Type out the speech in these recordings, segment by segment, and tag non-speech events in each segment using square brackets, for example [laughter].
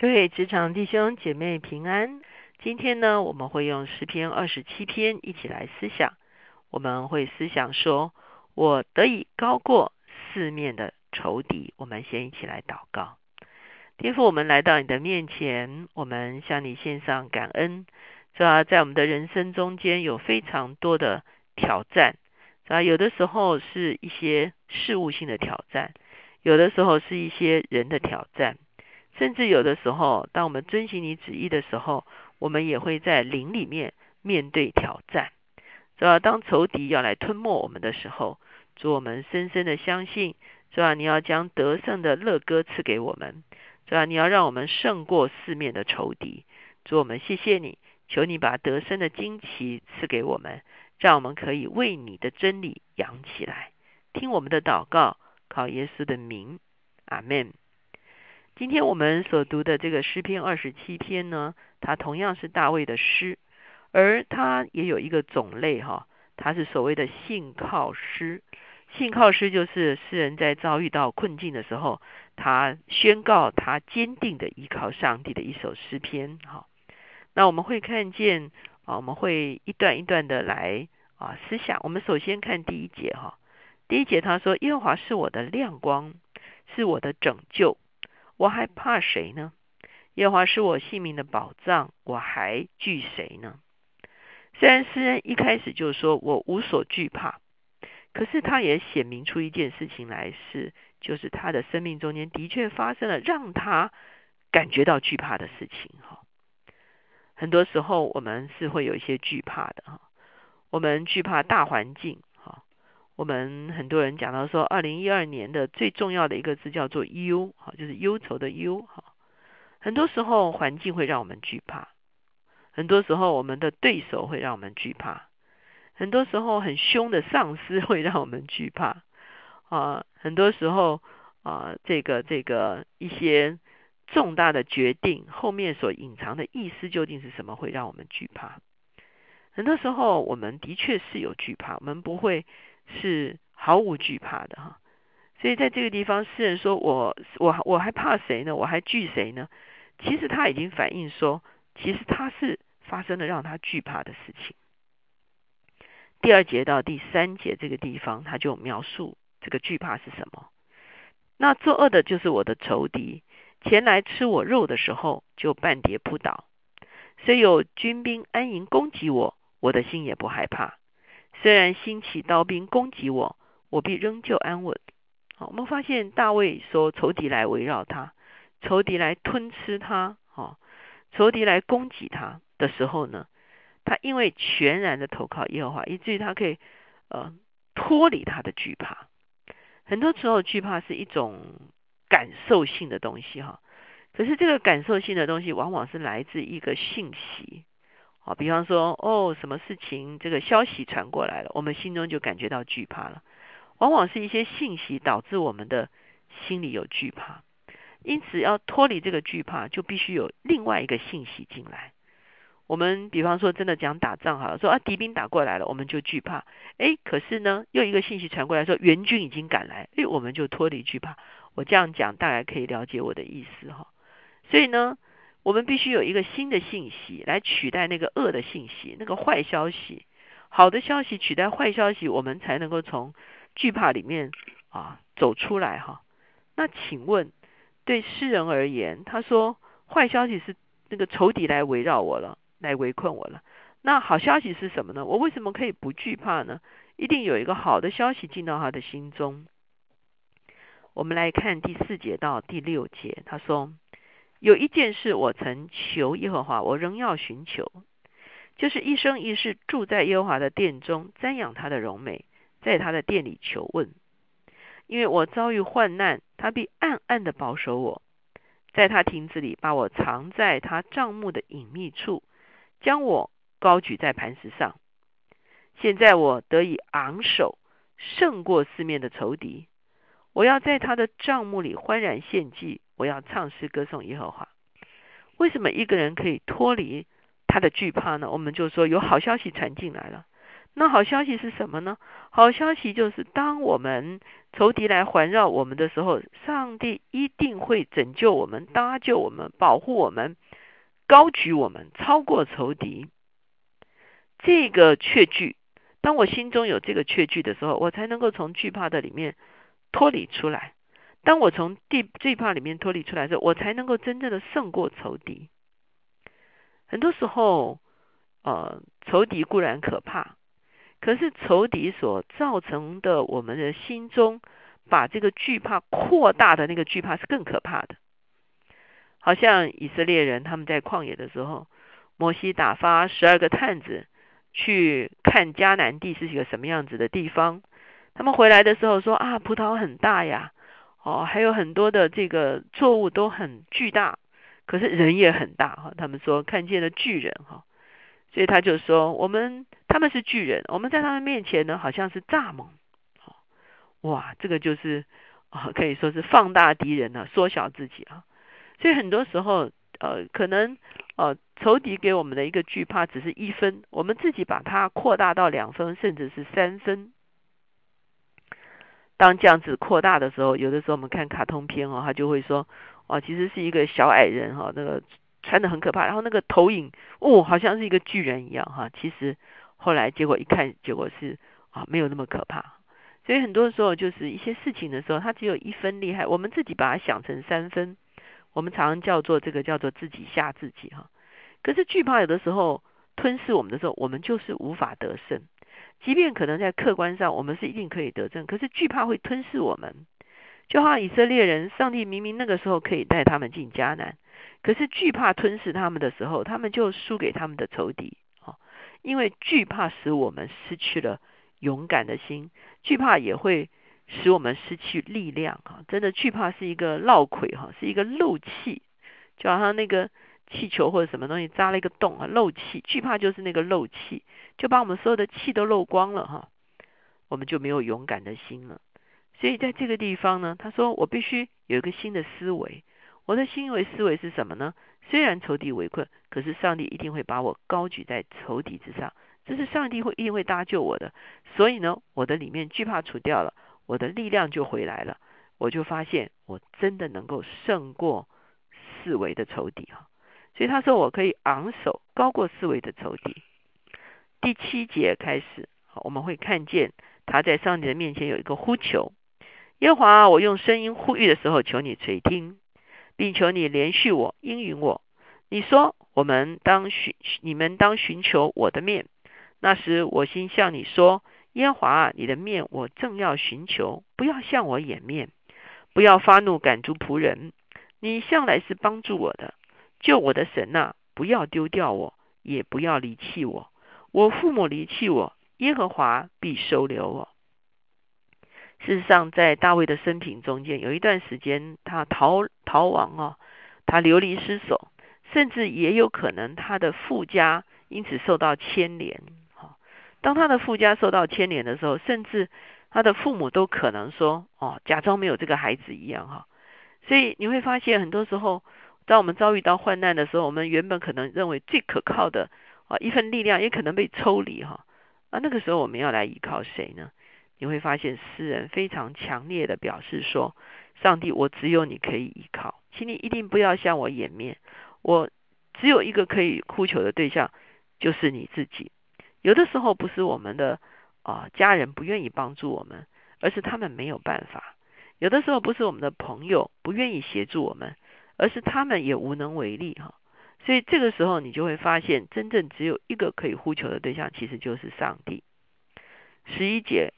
各位职场弟兄姐妹平安。今天呢，我们会用诗篇二十七篇一起来思想。我们会思想说：“我得以高过四面的仇敌。”我们先一起来祷告。天父，我们来到你的面前，我们向你献上感恩。是吧？在我们的人生中间有非常多的挑战，是吧？有的时候是一些事物性的挑战，有的时候是一些人的挑战。甚至有的时候，当我们遵循你旨意的时候，我们也会在灵里面面对挑战，是吧？当仇敌要来吞没我们的时候，主我们深深的相信，是吧？你要将得胜的乐歌赐给我们，是吧？你要让我们胜过四面的仇敌。主我们谢谢你，求你把得胜的旌旗赐给我们，让我们可以为你的真理扬起来。听我们的祷告，靠耶稣的名，阿门。今天我们所读的这个诗篇二十七篇呢，它同样是大卫的诗，而它也有一个种类哈，它是所谓的信靠诗。信靠诗就是诗人在遭遇到困境的时候，他宣告他坚定的依靠上帝的一首诗篇哈。那我们会看见啊，我们会一段一段的来啊思想。我们首先看第一节哈，第一节他说：“耶和华是我的亮光，是我的拯救。”我还怕谁呢？耶和华是我性命的宝藏，我还惧谁呢？虽然诗人一开始就说我无所惧怕，可是他也显明出一件事情来，是就是他的生命中间的确发生了让他感觉到惧怕的事情。哈，很多时候我们是会有一些惧怕的。哈，我们惧怕大环境。我们很多人讲到说，二零一二年的最重要的一个字叫做忧，好，就是忧愁的忧，哈。很多时候环境会让我们惧怕，很多时候我们的对手会让我们惧怕，很多时候很凶的上司 [laughs] 会让我们惧怕，啊，很多时候啊，这个这个一些重大的决定后面所隐藏的意思究竟是什么，会让我们惧怕。很多时候我们的确是有惧怕，我们不会。是毫无惧怕的哈，所以在这个地方，诗人说我我我还怕谁呢？我还惧谁呢？其实他已经反映说，其实他是发生了让他惧怕的事情。第二节到第三节这个地方，他就描述这个惧怕是什么。那作恶的就是我的仇敌，前来吃我肉的时候，就半跌扑倒。虽有军兵安营攻击我，我的心也不害怕。虽然兴起刀兵攻击我，我必仍旧安稳。好，我们发现大卫说仇敌来围绕他，仇敌来吞吃他，哈，仇敌来攻击他的时候呢，他因为全然的投靠耶和华，以至于他可以呃脱离他的惧怕。很多时候惧怕是一种感受性的东西，哈，可是这个感受性的东西往往是来自一个信息。好，比方说，哦，什么事情这个消息传过来了，我们心中就感觉到惧怕了。往往是一些信息导致我们的心里有惧怕，因此要脱离这个惧怕，就必须有另外一个信息进来。我们比方说，真的讲打仗好了，说啊敌兵打过来了，我们就惧怕。哎，可是呢，又一个信息传过来说援军已经赶来，哎，我们就脱离惧怕。我这样讲，大概可以了解我的意思哈。所以呢。我们必须有一个新的信息来取代那个恶的信息，那个坏消息。好的消息取代坏消息，我们才能够从惧怕里面啊走出来哈。那请问，对诗人而言，他说坏消息是那个仇敌来围绕我了，来围困我了。那好消息是什么呢？我为什么可以不惧怕呢？一定有一个好的消息进到他的心中。我们来看第四节到第六节，他说。有一件事我曾求耶和华，我仍要寻求，就是一生一世住在耶和华的殿中，瞻仰他的荣美，在他的殿里求问。因为我遭遇患难，他必暗暗的保守我，在他亭子里把我藏在他帐幕的隐秘处，将我高举在磐石上。现在我得以昂首，胜过四面的仇敌。我要在他的帐幕里欢然献祭。我要唱诗歌颂耶和华。为什么一个人可以脱离他的惧怕呢？我们就说有好消息传进来了，那好消息是什么呢？好消息就是，当我们仇敌来环绕我们的时候，上帝一定会拯救我们、搭救我们、保护我们、高举我们，超过仇敌。这个确据，当我心中有这个确据的时候，我才能够从惧怕的里面脱离出来。当我从地惧怕里面脱离出来的时候，我才能够真正的胜过仇敌。很多时候，呃，仇敌固然可怕，可是仇敌所造成的我们的心中把这个惧怕扩大的那个惧怕是更可怕的。好像以色列人他们在旷野的时候，摩西打发十二个探子。去看迦南地是一个什么样子的地方？他们回来的时候说啊，葡萄很大呀，哦，还有很多的这个作物都很巨大，可是人也很大哈。他们说看见了巨人哈，所以他就说我们他们是巨人，我们在他们面前呢好像是蚱蜢。哇，这个就是啊，可以说是放大敌人呢，缩小自己啊。所以很多时候呃，可能。呃，仇敌给我们的一个惧怕只是一分，我们自己把它扩大到两分，甚至是三分。当这样子扩大的时候，有的时候我们看卡通片哦，他就会说，哦，其实是一个小矮人哈，那个穿的很可怕，然后那个投影哦，好像是一个巨人一样哈。其实后来结果一看，结果是啊，没有那么可怕。所以很多时候就是一些事情的时候，它只有一分厉害，我们自己把它想成三分。我们常常叫做这个叫做自己吓自己哈，可是惧怕有的时候吞噬我们的时候，我们就是无法得胜。即便可能在客观上我们是一定可以得胜，可是惧怕会吞噬我们。就好像以色列人，上帝明明那个时候可以带他们进迦南，可是惧怕吞噬他们的时候，他们就输给他们的仇敌啊。因为惧怕使我们失去了勇敢的心，惧怕也会。使我们失去力量哈，真的惧怕是一个漏溃哈，是一个漏气，就好像那个气球或者什么东西扎了一个洞啊，漏气，惧怕就是那个漏气，就把我们所有的气都漏光了哈，我们就没有勇敢的心了。所以在这个地方呢，他说我必须有一个新的思维，我的新维思维是什么呢？虽然仇敌围困，可是上帝一定会把我高举在仇敌之上，这是上帝会一定会搭救我的。所以呢，我的里面惧怕除掉了。我的力量就回来了，我就发现我真的能够胜过四维的仇敌啊，所以他说我可以昂首高过四维的仇敌。第七节开始，我们会看见他在上帝的面前有一个呼求，耶和华，我用声音呼吁的时候，求你垂听，并求你连续我应允我。你说我们当寻你们当寻求我的面，那时我心向你说。耶和华，你的面我正要寻求，不要向我掩面，不要发怒赶逐仆人。你向来是帮助我的，救我的神呐！不要丢掉我，也不要离弃我。我父母离弃我，耶和华必收留我。事实上，在大卫的生平中间，有一段时间他逃逃亡哦，他流离失所，甚至也有可能他的富家因此受到牵连。当他的富家受到牵连的时候，甚至他的父母都可能说：“哦，假装没有这个孩子一样。”哈，所以你会发现，很多时候，当我们遭遇到患难的时候，我们原本可能认为最可靠的啊一份力量，也可能被抽离。哈，啊，那个时候我们要来依靠谁呢？你会发现，诗人非常强烈的表示说：“上帝，我只有你可以依靠，请你一定不要向我掩面。我只有一个可以哭求的对象，就是你自己。”有的时候不是我们的啊家人不愿意帮助我们，而是他们没有办法；有的时候不是我们的朋友不愿意协助我们，而是他们也无能为力哈。所以这个时候你就会发现，真正只有一个可以呼求的对象，其实就是上帝。十一节，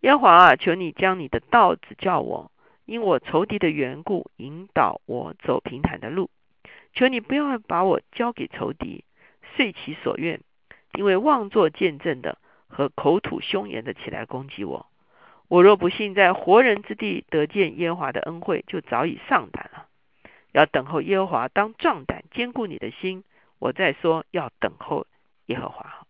耶和华啊，求你将你的道指教我，因我仇敌的缘故，引导我走平坦的路。求你不要把我交给仇敌，遂其所愿。因为妄作见证的和口吐凶言的起来攻击我，我若不信在活人之地得见耶和华的恩惠，就早已丧胆了。要等候耶和华，当壮胆，坚固你的心。我再说，要等候耶和华。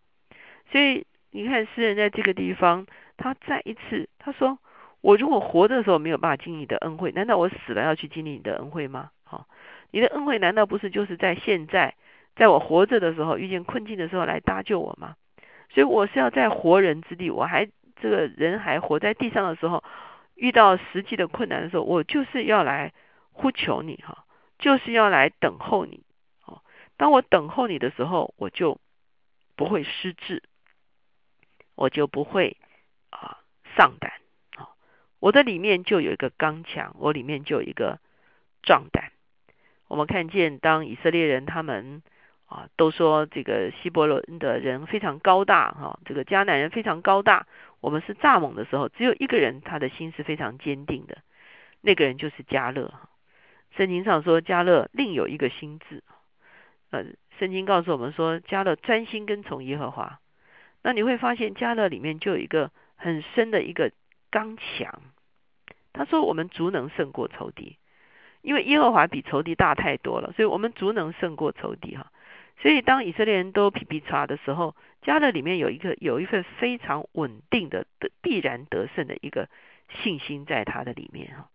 所以你看，诗人在这个地方，他再一次他说：“我如果活着的时候没有办法经历你的恩惠，难道我死了要去经历你的恩惠吗？”好，你的恩惠难道不是就是在现在？在我活着的时候，遇见困境的时候来搭救我吗？所以我是要在活人之地，我还这个人还活在地上的时候，遇到实际的困难的时候，我就是要来呼求你哈，就是要来等候你。哦，当我等候你的时候，我就不会失智，我就不会啊丧胆啊，我的里面就有一个刚强，我里面就有一个壮胆。我们看见，当以色列人他们啊都说这个希伯伦的人非常高大哈，这个迦南人非常高大，我们是蚱蜢的时候，只有一个人他的心是非常坚定的，那个人就是迦勒。圣经上说迦勒另有一个心智，呃，圣经告诉我们说迦勒专心跟从耶和华。那你会发现迦勒里面就有一个很深的一个刚强。他说我们足能胜过仇敌。因为耶和华比仇敌大太多了，所以我们足能胜过仇敌哈。所以当以色列人都皮皮叉的时候，加勒里面有一个有一份非常稳定的得必然得胜的一个信心在他的里面哈。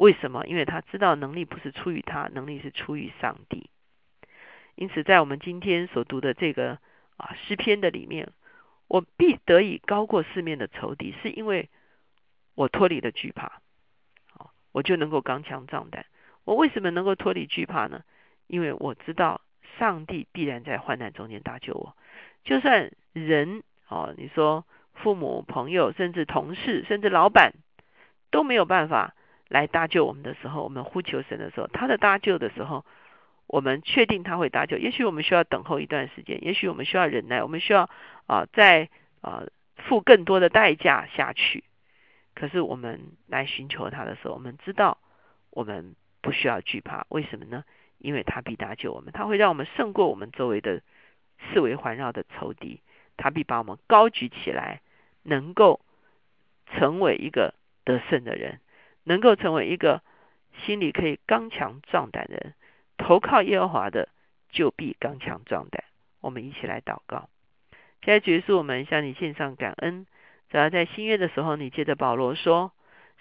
为什么？因为他知道能力不是出于他，能力是出于上帝。因此，在我们今天所读的这个啊诗篇的里面，我必得以高过四面的仇敌，是因为我脱离了惧怕，好，我就能够刚强壮胆。我为什么能够脱离惧怕呢？因为我知道上帝必然在患难中间搭救我。就算人哦，你说父母、朋友，甚至同事，甚至老板都没有办法来搭救我们的时候，我们呼求神的时候，他的搭救的时候，我们确定他会搭救。也许我们需要等候一段时间，也许我们需要忍耐，我们需要啊，再啊付更多的代价下去。可是我们来寻求他的时候，我们知道我们。不需要惧怕，为什么呢？因为他必搭救我们，他会让我们胜过我们周围的四围环绕的仇敌，他必把我们高举起来，能够成为一个得胜的人，能够成为一个心里可以刚强壮胆的人。投靠耶和华的，就必刚强壮胆。我们一起来祷告。现在结束，我们向你献上感恩。只要在新约的时候，你接着保罗说，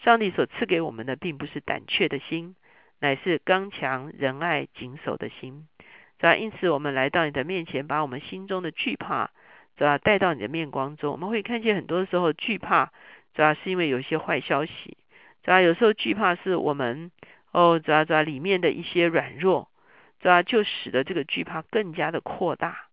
上帝所赐给我们的，并不是胆怯的心。乃是刚强仁爱谨守的心，主要因此我们来到你的面前，把我们心中的惧怕，主要带到你的面光中。我们会看见很多时候惧怕，主要是因为有些坏消息，主要有时候惧怕是我们哦，主要主要里面的一些软弱，主要就使得这个惧怕更加的扩大。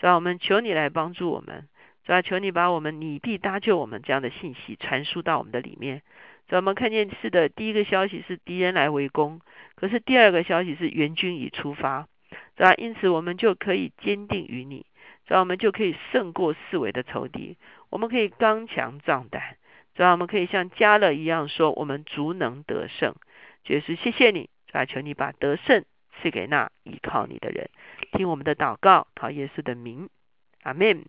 主要我们求你来帮助我们，主要求你把我们你必搭救我们这样的信息传输到我们的里面。我们看见是的，第一个消息是敌人来围攻，可是第二个消息是援军已出发，是吧？因此我们就可以坚定于你，是吧？我们就可以胜过四维的仇敌，我们可以刚强壮胆，是吧？我们可以像加勒一样说，我们足能得胜。爵士谢谢你，是吧？求你把得胜赐给那依靠你的人，听我们的祷告，讨耶稣的名，阿门。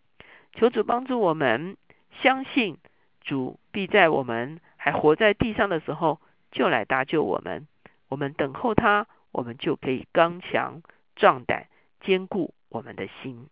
求主帮助我们，相信主必在我们。还活在地上的时候，就来搭救我们。我们等候他，我们就可以刚强壮胆，坚固我们的心。